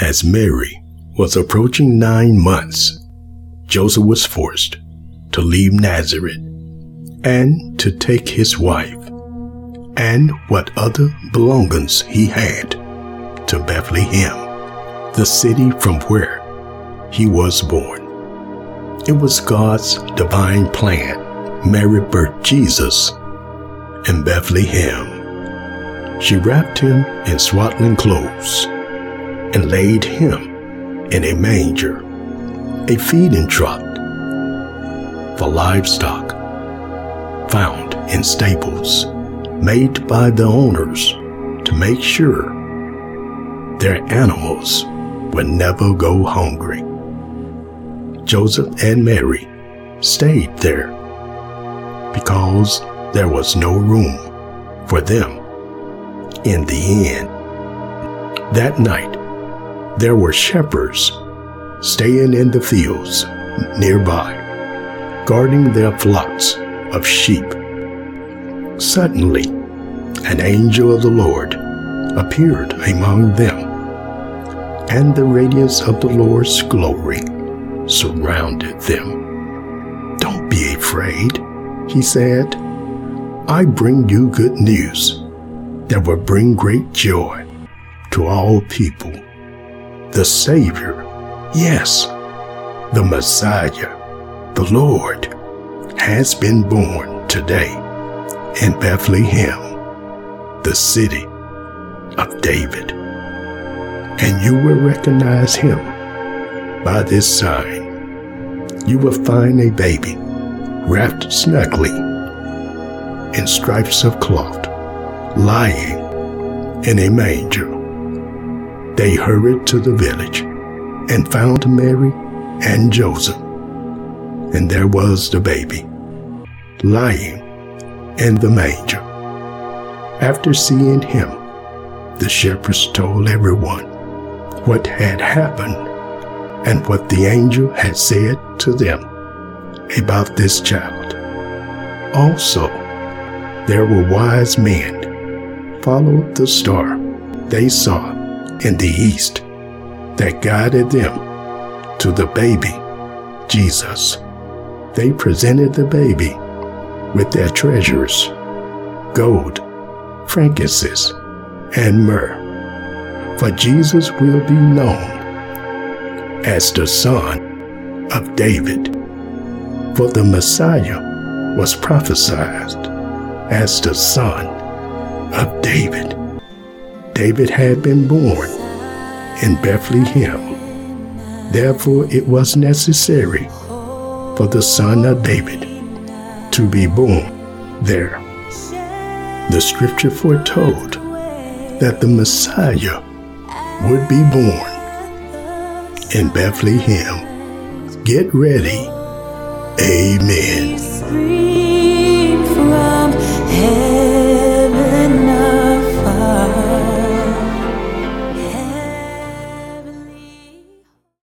As Mary was approaching nine months, Joseph was forced to leave Nazareth and to take his wife and what other belongings he had to Bethlehem, the city from where he was born. It was God's divine plan. Mary birthed Jesus in Bethlehem. She wrapped him in swaddling clothes and laid him in a manger, a feeding trough for livestock found in stables made by the owners to make sure their animals would never go hungry. Joseph and Mary stayed there because there was no room for them in the inn. That night, there were shepherds staying in the fields nearby, guarding their flocks of sheep. Suddenly, an angel of the Lord appeared among them, and the radiance of the Lord's glory surrounded them. Don't be afraid, he said. I bring you good news that will bring great joy to all people. The Savior, yes, the Messiah, the Lord, has been born today in Bethlehem, the city of David. And you will recognize him by this sign. You will find a baby wrapped snugly in stripes of cloth, lying in a manger. They hurried to the village and found Mary and Joseph, and there was the baby lying in the manger. After seeing him, the shepherds told everyone what had happened and what the angel had said to them about this child. Also, there were wise men followed the star they saw in the east that guided them to the baby, Jesus. They presented the baby with their treasures gold, frankincense, and myrrh. For Jesus will be known as the Son of David. For the Messiah was prophesied as the Son of David. David had been born in Bethlehem. Therefore, it was necessary for the Son of David to be born there. The scripture foretold that the Messiah would be born in Bethlehem. Get ready. Amen.